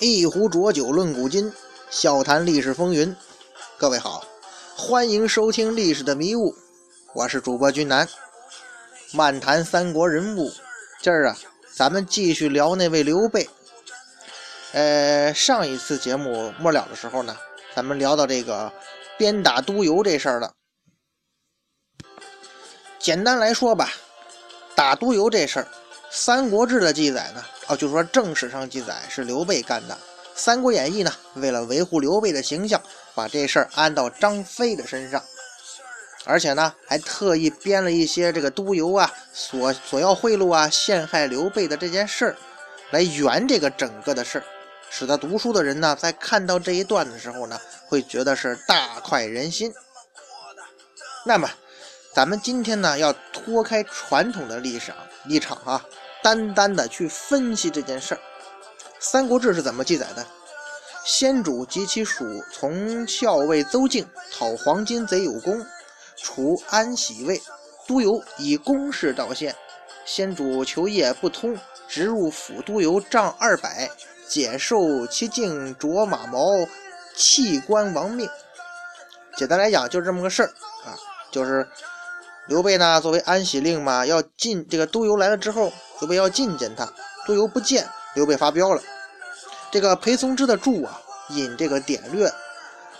一壶浊酒论古今，笑谈历史风云。各位好，欢迎收听《历史的迷雾》，我是主播君南。漫谈三国人物，今儿啊，咱们继续聊那位刘备。呃，上一次节目末了的时候呢，咱们聊到这个鞭打督邮这事儿了。简单来说吧，打督邮这事儿，《三国志》的记载呢，哦，就说正史上记载是刘备干的，《三国演义》呢，为了维护刘备的形象，把这事儿安到张飞的身上，而且呢，还特意编了一些这个督邮啊、索索要贿赂啊、陷害刘备的这件事儿，来圆这个整个的事儿，使得读书的人呢，在看到这一段的时候呢，会觉得是大快人心。那么，咱们今天呢，要脱开传统的立场立场啊，单单的去分析这件事儿。《三国志》是怎么记载的？先主及其属从校尉邹靖讨黄巾贼有功，除安喜尉，督邮以公事到县。先主求业不通，直入府督邮杖二百，解授其境着马毛，弃官亡命。简单来讲，就是这么个事儿啊，就是刘备呢，作为安喜令嘛，要进这个督邮来了之后，刘备要觐见他，督邮不见，刘备发飙了。这个裴松之的注啊，引这个典略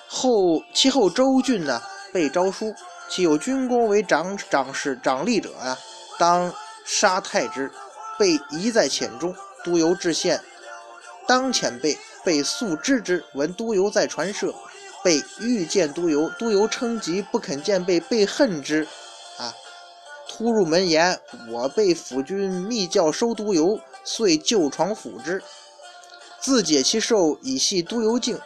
后，其后周俊呢被诏书，其有军功为长长史长吏者啊，当杀太之，被夷在浅中。督邮至县，当遣备，被速知之，闻督邮在传舍，被欲见督邮，督邮称疾不肯见备，被恨之。啊，突入门言，我被府君密教收督邮，遂就床抚之。自解其寿，以系督邮镜，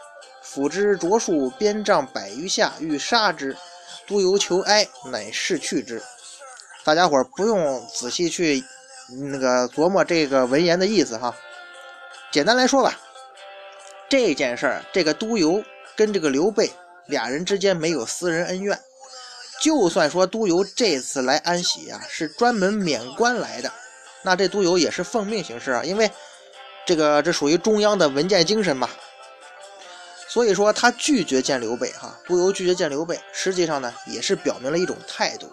抚之着数鞭杖百余下，欲杀之。督邮求哀，乃释去之。大家伙不用仔细去那个琢磨这个文言的意思哈，简单来说吧，这件事儿，这个督邮跟这个刘备俩人之间没有私人恩怨。就算说督邮这次来安喜啊，是专门免官来的，那这督邮也是奉命行事啊，因为。这个这属于中央的文件精神嘛，所以说他拒绝见刘备哈，督邮拒绝见刘备，实际上呢也是表明了一种态度，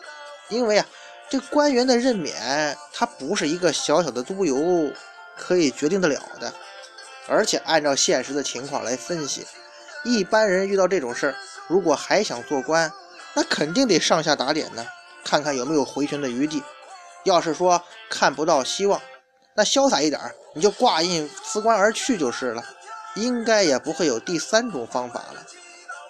因为啊这官员的任免，他不是一个小小的督邮可以决定得了的，而且按照现实的情况来分析，一般人遇到这种事儿，如果还想做官，那肯定得上下打点呢，看看有没有回旋的余地，要是说看不到希望。那潇洒一点你就挂印辞官而去就是了，应该也不会有第三种方法了。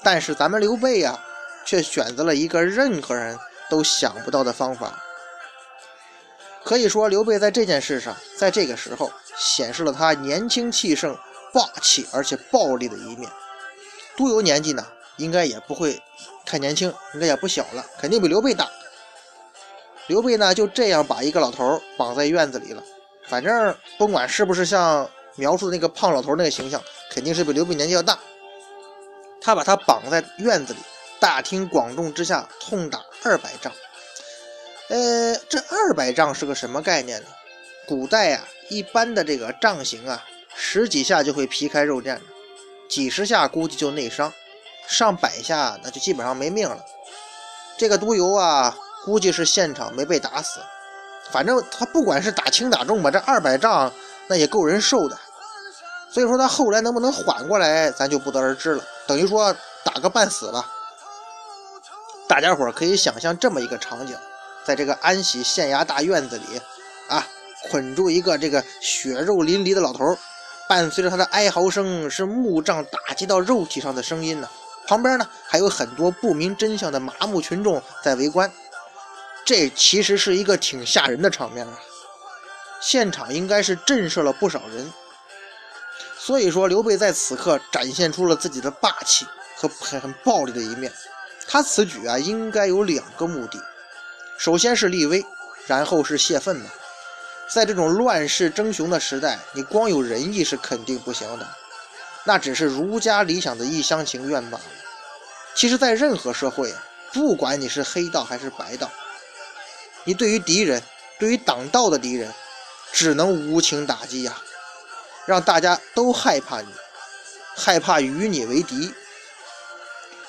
但是咱们刘备呀，却选择了一个任何人都想不到的方法。可以说，刘备在这件事上，在这个时候显示了他年轻气盛、霸气而且暴力的一面。督邮年纪呢，应该也不会太年轻，应该也不小了，肯定比刘备大。刘备呢，就这样把一个老头绑在院子里了。反正甭管是不是像描述的那个胖老头那个形象，肯定是比刘备年纪要大。他把他绑在院子里，大庭广众之下痛打二百仗。呃，这二百仗是个什么概念呢？古代啊，一般的这个杖刑啊，十几下就会皮开肉绽几十下估计就内伤，上百下那就基本上没命了。这个督邮啊，估计是现场没被打死。反正他不管是打轻打重吧，这二百仗那也够人受的。所以说他后来能不能缓过来，咱就不得而知了。等于说打个半死吧。大家伙可以想象这么一个场景：在这个安喜县衙大院子里，啊，捆住一个这个血肉淋漓的老头，伴随着他的哀嚎声，是木杖打击到肉体上的声音呢。旁边呢还有很多不明真相的麻木群众在围观。这其实是一个挺吓人的场面啊！现场应该是震慑了不少人。所以说，刘备在此刻展现出了自己的霸气和很很暴力的一面。他此举啊，应该有两个目的：首先是立威，然后是泄愤嘛。在这种乱世争雄的时代，你光有仁义是肯定不行的，那只是儒家理想的一厢情愿罢了。其实，在任何社会，不管你是黑道还是白道，你对于敌人，对于挡道的敌人，只能无情打击呀！让大家都害怕你，害怕与你为敌。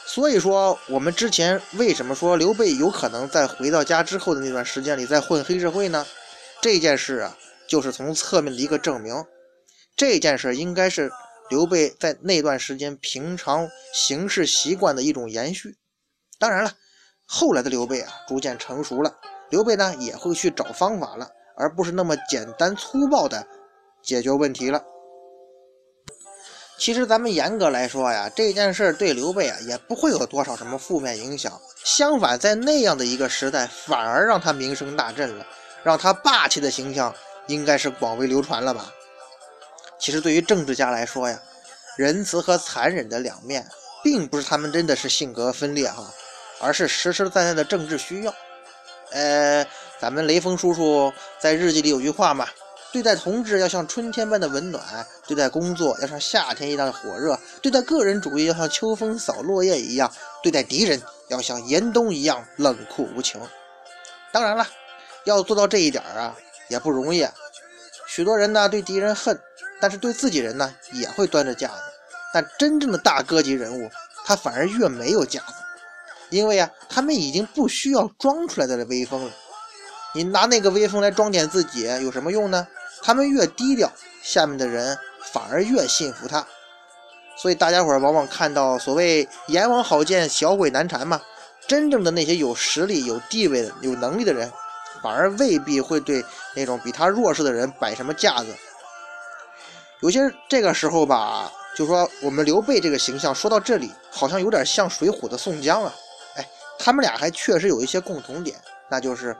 所以说，我们之前为什么说刘备有可能在回到家之后的那段时间里在混黑社会呢？这件事啊，就是从侧面的一个证明。这件事应该是刘备在那段时间平常行事习惯的一种延续。当然了，后来的刘备啊，逐渐成熟了，刘备呢也会去找方法了，而不是那么简单粗暴的解决问题了。其实咱们严格来说呀，这件事对刘备啊也不会有多少什么负面影响。相反，在那样的一个时代，反而让他名声大振了，让他霸气的形象应该是广为流传了吧。其实对于政治家来说呀，仁慈和残忍的两面，并不是他们真的是性格分裂哈，而是实实在在的政治需要。呃，咱们雷锋叔叔在日记里有句话嘛。对待同志要像春天般的温暖，对待工作要像夏天一样的火热，对待个人主义要像秋风扫落叶一样，对待敌人要像严冬一样冷酷无情。当然了，要做到这一点啊，也不容易。许多人呢对敌人恨，但是对自己人呢也会端着架子。但真正的大哥级人物，他反而越没有架子，因为啊，他们已经不需要装出来的威风了。你拿那个威风来装点自己有什么用呢？他们越低调，下面的人反而越信服他，所以大家伙往往看到所谓“阎王好见，小鬼难缠”嘛。真正的那些有实力、有地位的、有能力的人，反而未必会对那种比他弱势的人摆什么架子。有些这个时候吧，就说我们刘备这个形象说到这里，好像有点像《水浒》的宋江啊。哎，他们俩还确实有一些共同点，那就是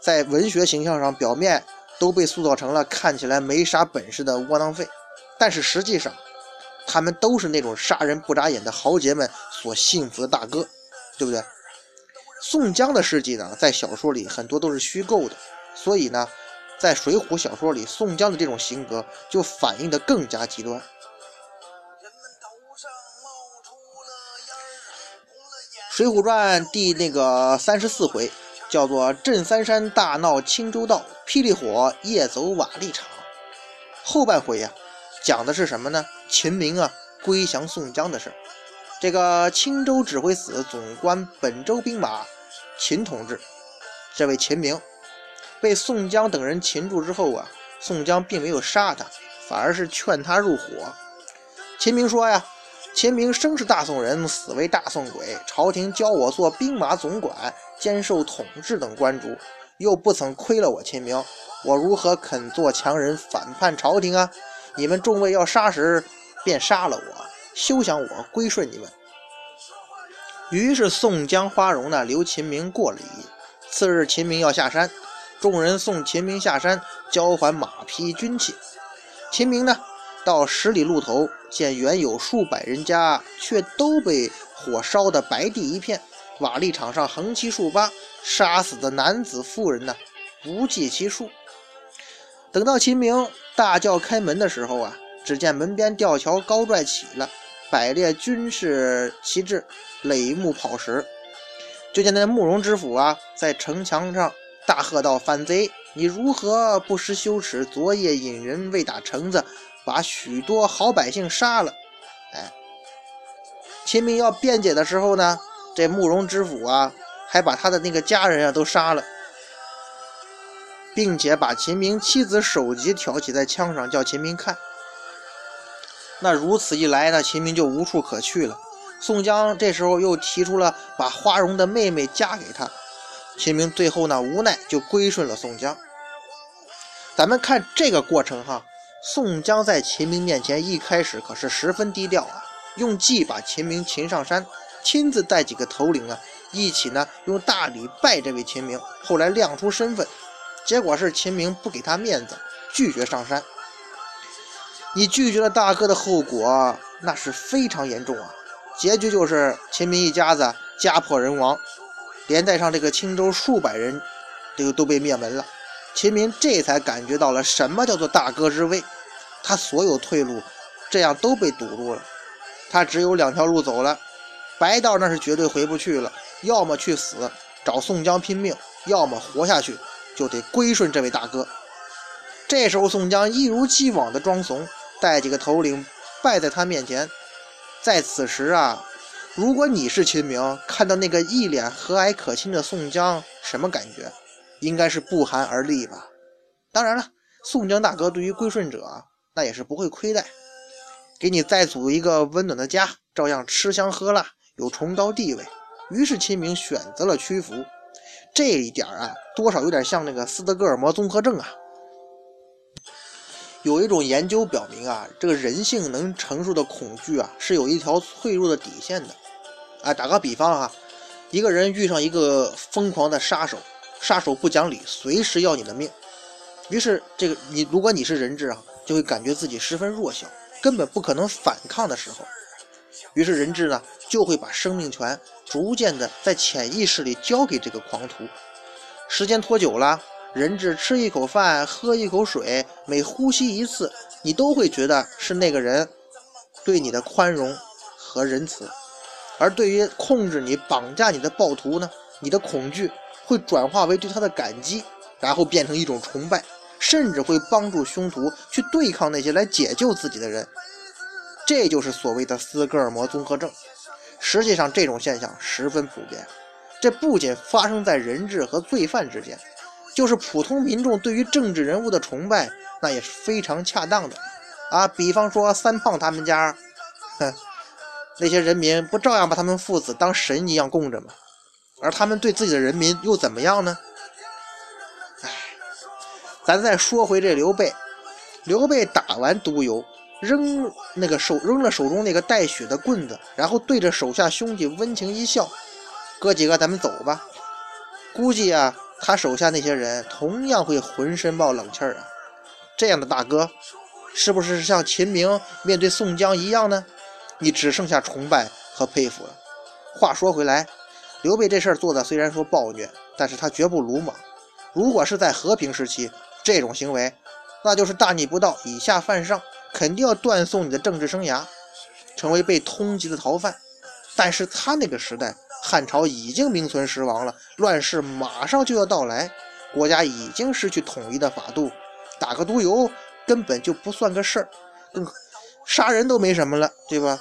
在文学形象上表面。都被塑造成了看起来没啥本事的窝囊废，但是实际上，他们都是那种杀人不眨眼的豪杰们所信服的大哥，对不对？宋江的事迹呢，在小说里很多都是虚构的，所以呢，在水浒小说里，宋江的这种性格就反映的更加极端。水浒传第那个三十四回。叫做镇三山大闹青州道，霹雳火夜走瓦砾场。后半回呀，讲的是什么呢？秦明啊归降宋江的事儿。这个青州指挥使总管本州兵马秦同志，这位秦明被宋江等人擒住之后啊，宋江并没有杀他，反而是劝他入伙。秦明说呀。秦明生是大宋人，死为大宋鬼。朝廷教我做兵马总管，兼受统治等官职，又不曾亏了我秦明，我如何肯做强人反叛朝廷啊？你们众位要杀时，便杀了我，休想我归顺你们。于是宋江、花荣呢，留秦明过了一夜。次日，秦明要下山，众人送秦明下山，交还马匹军器。秦明呢？到十里路头，见原有数百人家，却都被火烧得白地一片，瓦砾场上横七竖八，杀死的男子妇人呢，不计其数。等到秦明大叫开门的时候啊，只见门边吊桥高拽起了，摆列军士旗帜，垒木跑石。就见那慕容知府啊，在城墙上大喝道：“反贼，你如何不识羞耻？昨夜引人为打橙子。”把许多好百姓杀了，哎，秦明要辩解的时候呢，这慕容知府啊，还把他的那个家人啊都杀了，并且把秦明妻子首级挑起在枪上，叫秦明看。那如此一来呢，秦明就无处可去了。宋江这时候又提出了把花荣的妹妹嫁给他，秦明最后呢无奈就归顺了宋江。咱们看这个过程哈。宋江在秦明面前一开始可是十分低调啊，用计把秦明擒上山，亲自带几个头领啊一起呢用大礼拜这位秦明。后来亮出身份，结果是秦明不给他面子，拒绝上山。你拒绝了大哥的后果那是非常严重啊，结局就是秦明一家子家破人亡，连带上这个青州数百人都都被灭门了。秦明这才感觉到了什么叫做大哥之威。他所有退路，这样都被堵住了。他只有两条路走了，白道那是绝对回不去了。要么去死，找宋江拼命；要么活下去，就得归顺这位大哥。这时候，宋江一如既往的装怂，带几个头领拜在他面前。在此时啊，如果你是秦明，看到那个一脸和蔼可亲的宋江，什么感觉？应该是不寒而栗吧。当然了，宋江大哥对于归顺者，那也是不会亏待，给你再组一个温暖的家，照样吃香喝辣，有崇高地位。于是秦明选择了屈服。这一点啊，多少有点像那个斯德哥尔摩综合症啊。有一种研究表明啊，这个人性能承受的恐惧啊，是有一条脆弱的底线的。啊，打个比方啊，一个人遇上一个疯狂的杀手，杀手不讲理，随时要你的命。于是这个你，如果你是人质啊，就会感觉自己十分弱小，根本不可能反抗的时候。于是人质呢，就会把生命权逐渐的在潜意识里交给这个狂徒。时间拖久了，人质吃一口饭，喝一口水，每呼吸一次，你都会觉得是那个人对你的宽容和仁慈。而对于控制你、绑架你的暴徒呢，你的恐惧会转化为对他的感激，然后变成一种崇拜，甚至会帮助凶徒去对抗那些来解救自己的人。这就是所谓的斯格尔摩综合症。实际上，这种现象十分普遍。这不仅发生在人质和罪犯之间，就是普通民众对于政治人物的崇拜，那也是非常恰当的。啊，比方说三胖他们家，哼，那些人民不照样把他们父子当神一样供着吗？而他们对自己的人民又怎么样呢？哎，咱再说回这刘备，刘备打完督邮。扔那个手扔了手中那个带血的棍子，然后对着手下兄弟温情一笑：“哥几个，咱们走吧。”估计啊，他手下那些人同样会浑身冒冷气儿啊。这样的大哥，是不是像秦明面对宋江一样呢？你只剩下崇拜和佩服了。话说回来，刘备这事儿做的虽然说暴虐，但是他绝不鲁莽。如果是在和平时期，这种行为，那就是大逆不道，以下犯上。肯定要断送你的政治生涯，成为被通缉的逃犯。但是他那个时代，汉朝已经名存实亡了，乱世马上就要到来，国家已经失去统一的法度，打个督邮根本就不算个事儿，更杀人都没什么了，对吧？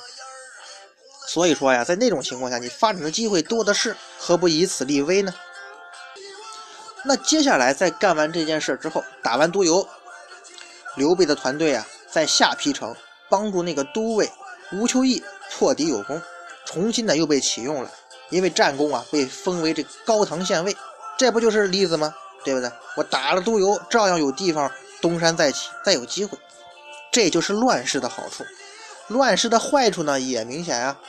所以说呀，在那种情况下，你发展的机会多的是，何不以此立威呢？那接下来在干完这件事之后，打完督邮，刘备的团队啊。在下邳城帮助那个都尉吴秋义破敌有功，重新的又被启用了。因为战功啊，被封为这高唐县尉，这不就是例子吗？对不对？我打了督邮，照样有地方东山再起，再有机会。这就是乱世的好处。乱世的坏处呢，也明显啊。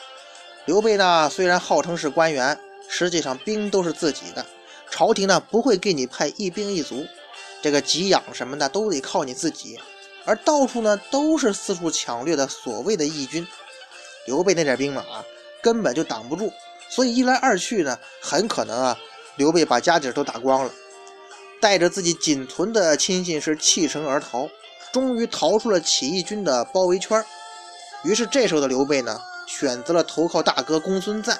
刘备呢，虽然号称是官员，实际上兵都是自己的，朝廷呢不会给你派一兵一卒，这个给养什么的都得靠你自己。而到处呢都是四处抢掠的所谓的义军，刘备那点兵马根本就挡不住，所以一来二去呢，很可能啊，刘备把家底都打光了，带着自己仅存的亲信是弃城而逃，终于逃出了起义军的包围圈。于是这时候的刘备呢，选择了投靠大哥公孙瓒。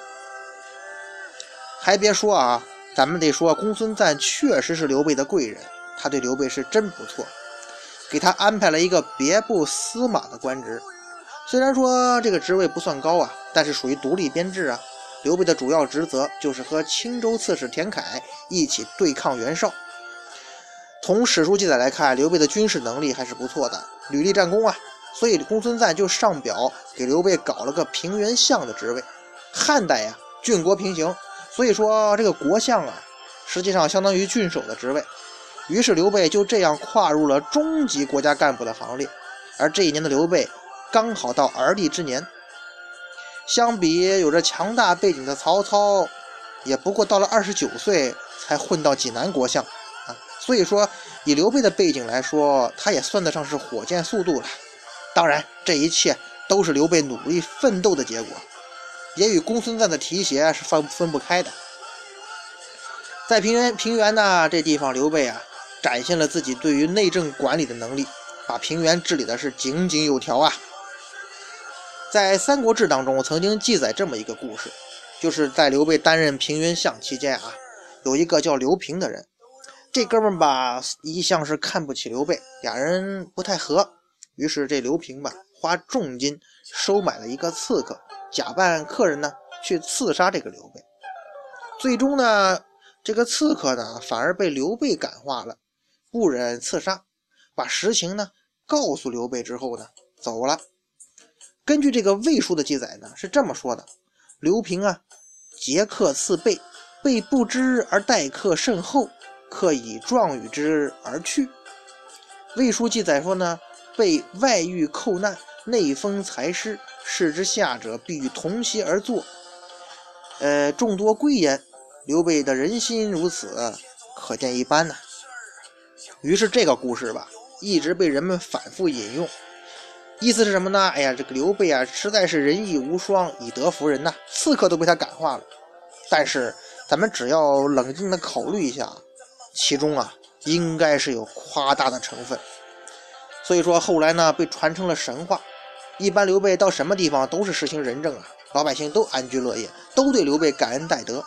还别说啊，咱们得说公孙瓒确实是刘备的贵人，他对刘备是真不错。给他安排了一个别部司马的官职，虽然说这个职位不算高啊，但是属于独立编制啊。刘备的主要职责就是和青州刺史田楷一起对抗袁绍。从史书记载来看，刘备的军事能力还是不错的，屡立战功啊。所以公孙瓒就上表给刘备搞了个平原相的职位。汉代呀，郡国平行，所以说这个国相啊，实际上相当于郡守的职位。于是刘备就这样跨入了中级国家干部的行列，而这一年的刘备刚好到而立之年。相比有着强大背景的曹操，也不过到了二十九岁才混到济南国相。所以说，以刘备的背景来说，他也算得上是火箭速度了。当然，这一切都是刘备努力奋斗的结果，也与公孙瓒的提携是分分不开的。在平原平原呢这地方，刘备啊。展现了自己对于内政管理的能力，把平原治理的是井井有条啊。在《三国志》当中曾经记载这么一个故事，就是在刘备担任平原相期间啊，有一个叫刘平的人，这哥们吧一向是看不起刘备，俩人不太合。于是这刘平吧，花重金收买了一个刺客，假扮客人呢，去刺杀这个刘备。最终呢，这个刺客呢，反而被刘备感化了，不忍刺杀，把实情呢告诉刘备之后呢，走了。根据这个魏书的记载呢，是这么说的：刘平啊，劫客刺备，备不知而待客甚厚，客以状语之而去。魏书记载说呢，被外遇寇难，内封财师，士之下者必与同席而坐，呃，众多归焉。刘备的人心如此，可见一斑呐。于是这个故事吧，一直被人们反复引用。意思是什么呢？哎呀，这个刘备啊，实在是仁义无双，以德服人呐，刺客都被他感化了。但是咱们只要冷静的考虑一下，其中啊，应该是有夸大的成分。所以说后来呢，被传成了神话。一般刘备到什么地方都是实行仁政啊，老百姓都安居乐业，都对刘备感恩戴德，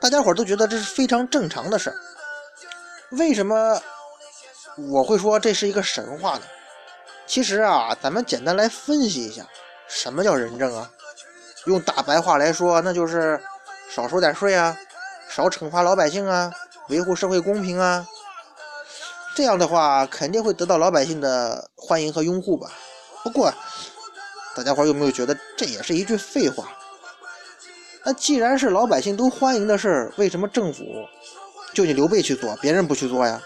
大家伙都觉得这是非常正常的事儿。为什么我会说这是一个神话呢？其实啊，咱们简单来分析一下，什么叫仁政啊？用大白话来说，那就是少收点税啊，少惩罚老百姓啊，维护社会公平啊。这样的话，肯定会得到老百姓的欢迎和拥护吧。不过，大家伙有没有觉得这也是一句废话？那既然是老百姓都欢迎的事儿，为什么政府就你刘备去做，别人不去做呀？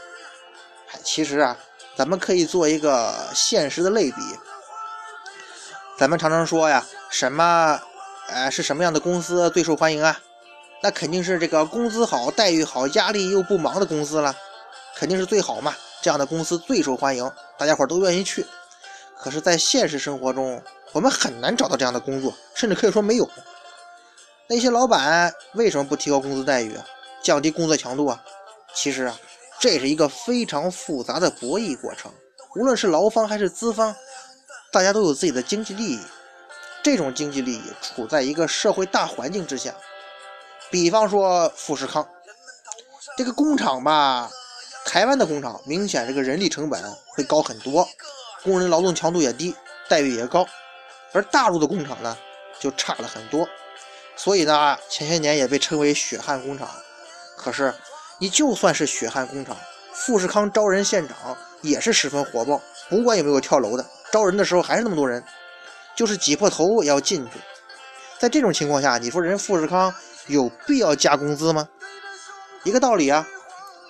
哎，其实啊。咱们可以做一个现实的类比。咱们常常说呀，什么，呃，是什么样的公司最受欢迎啊？那肯定是这个工资好、待遇好、压力又不忙的公司了，肯定是最好嘛。这样的公司最受欢迎，大家伙都愿意去。可是，在现实生活中，我们很难找到这样的工作，甚至可以说没有。那些老板为什么不提高工资待遇？降低工作强度啊？其实啊。这是一个非常复杂的博弈过程，无论是劳方还是资方，大家都有自己的经济利益。这种经济利益处在一个社会大环境之下。比方说富士康这个工厂吧，台湾的工厂明显这个人力成本会高很多，工人劳动强度也低，待遇也高。而大陆的工厂呢，就差了很多。所以呢，前些年也被称为“血汗工厂”。可是。你就算是血汗工厂，富士康招人现场也是十分火爆，不管有没有跳楼的，招人的时候还是那么多人，就是挤破头也要进去。在这种情况下，你说人富士康有必要加工资吗？一个道理啊。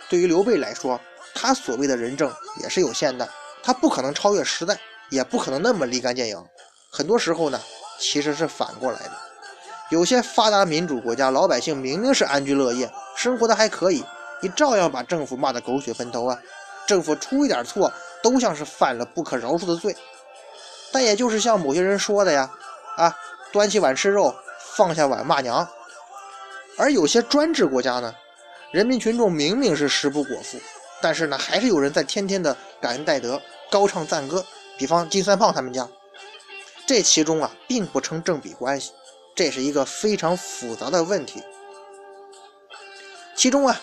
对于刘备来说，他所谓的仁政也是有限的，他不可能超越时代，也不可能那么立竿见影。很多时候呢，其实是反过来的。有些发达民主国家，老百姓明明是安居乐业，生活的还可以。你照样把政府骂得狗血喷头啊！政府出一点错，都像是犯了不可饶恕的罪。但也就是像某些人说的呀，啊，端起碗吃肉，放下碗骂娘。而有些专制国家呢，人民群众明明是食不果腹，但是呢，还是有人在天天的感恩戴德，高唱赞歌。比方金三胖他们家，这其中啊，并不成正比关系，这是一个非常复杂的问题。其中啊。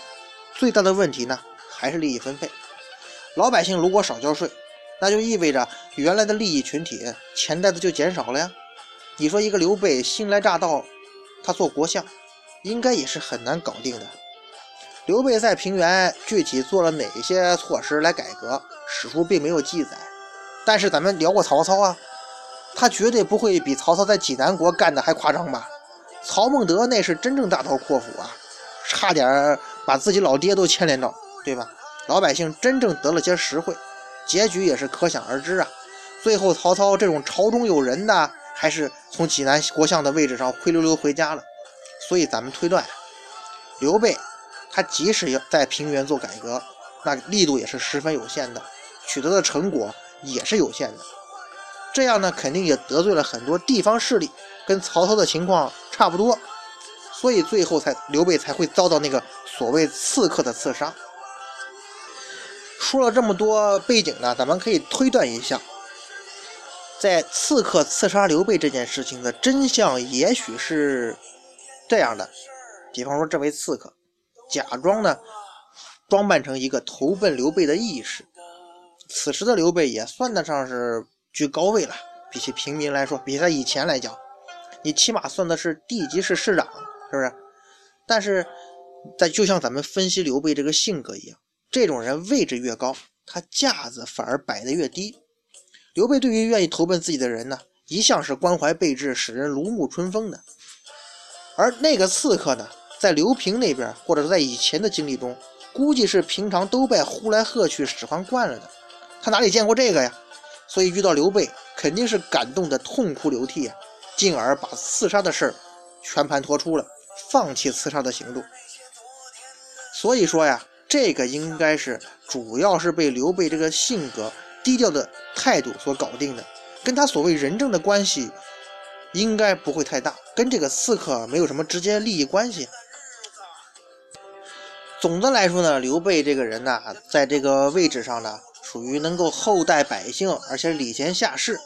最大的问题呢，还是利益分配。老百姓如果少交税，那就意味着原来的利益群体钱袋子就减少了呀。你说一个刘备新来乍到，他做国相，应该也是很难搞定的。刘备在平原具体做了哪些措施来改革，史书并没有记载。但是咱们聊过曹操啊，他绝对不会比曹操在济南国干的还夸张吧？曹孟德那是真正大刀阔斧啊，差点。把自己老爹都牵连到，对吧？老百姓真正得了些实惠，结局也是可想而知啊。最后曹操这种朝中有人的，还是从济南国相的位置上灰溜溜回家了。所以咱们推断，刘备他即使要在平原做改革，那力度也是十分有限的，取得的成果也是有限的。这样呢，肯定也得罪了很多地方势力，跟曹操的情况差不多。所以最后才刘备才会遭到那个所谓刺客的刺杀。说了这么多背景呢，咱们可以推断一下，在刺客刺杀刘备这件事情的真相，也许是这样的。比方说，这位刺客假装呢，装扮成一个投奔刘备的义士，此时的刘备也算得上是居高位了，比起平民来说，比他以前来讲，你起码算的是地级市市长，是不是？但是，在就像咱们分析刘备这个性格一样，这种人位置越高，他架子反而摆得越低。刘备对于愿意投奔自己的人呢，一向是关怀备至，使人如沐春风的。而那个刺客呢，在刘平那边，或者是在以前的经历中，估计是平常都被呼来喝去使唤惯了的，他哪里见过这个呀？所以遇到刘备，肯定是感动的痛哭流涕啊，进而把刺杀的事儿全盘托出了，放弃刺杀的行动。所以说呀，这个应该是主要是被刘备这个性格低调的态度所搞定的，跟他所谓仁政的关系。应该不会太大，跟这个刺客没有什么直接利益关系。总的来说呢，刘备这个人呢，在这个位置上呢，属于能够厚待百姓，而且礼贤下士。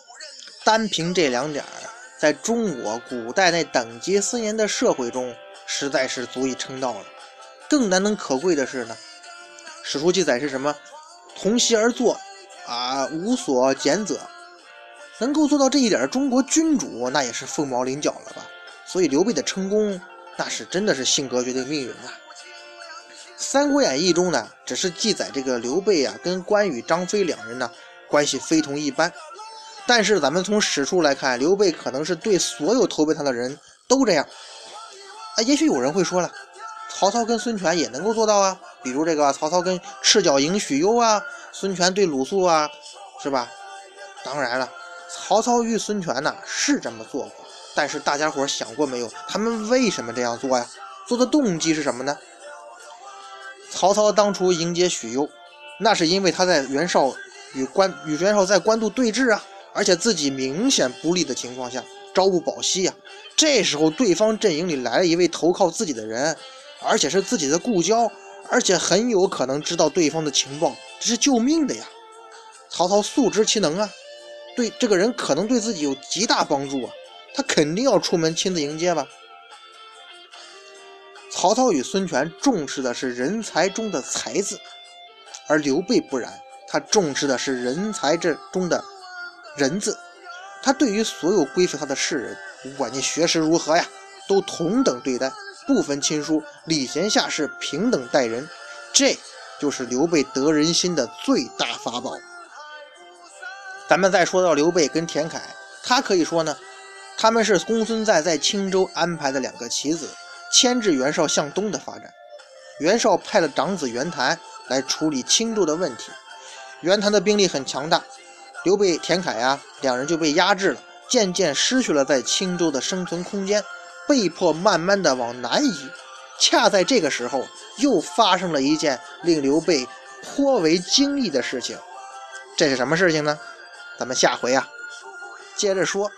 单凭这两点，在中国古代那等级森严的社会中，实在是足以称道了。更难能可贵的是呢，史书记载是什么？同席而坐，啊，无所拣择。能够做到这一点，中国君主那也是凤毛麟角了吧？所以刘备的成功，那是真的是性格决定命运啊。《三国演义》中呢，只是记载这个刘备啊，跟关羽、张飞两人呢关系非同一般。但是咱们从史书来看，刘备可能是对所有投奔他的人都这样。啊，也许有人会说了，曹操跟孙权也能够做到啊，比如这个曹操跟赤脚营许攸啊，孙权对鲁肃啊，是吧？当然了。曹操与孙权呢是这么做过，但是大家伙想过没有？他们为什么这样做呀？做的动机是什么呢？曹操当初迎接许攸，那是因为他在袁绍与关与袁绍在官渡对峙啊，而且自己明显不利的情况下，朝不保夕呀。这时候对方阵营里来了一位投靠自己的人，而且是自己的故交，而且很有可能知道对方的情报，这是救命的呀。曹操素知其能啊。对这个人可能对自己有极大帮助啊，他肯定要出门亲自迎接吧。曹操与孙权重视的是人才中的才字，而刘备不然，他重视的是人才这中的人字。他对于所有归附他的士人，不管你学识如何呀，都同等对待，不分亲疏，礼贤下士，平等待人。这就是刘备得人心的最大法宝。咱们再说到刘备跟田凯，他可以说呢，他们是公孙瓒在青州安排的两个棋子，牵制袁绍向东的发展。袁绍派了长子袁谭来处理青州的问题，袁谭的兵力很强大，刘备、田凯呀两人就被压制了，渐渐失去了在青州的生存空间，被迫慢慢的往南移。恰在这个时候，又发生了一件令刘备颇为惊异的事情，这是什么事情呢？咱们下回啊，接着说。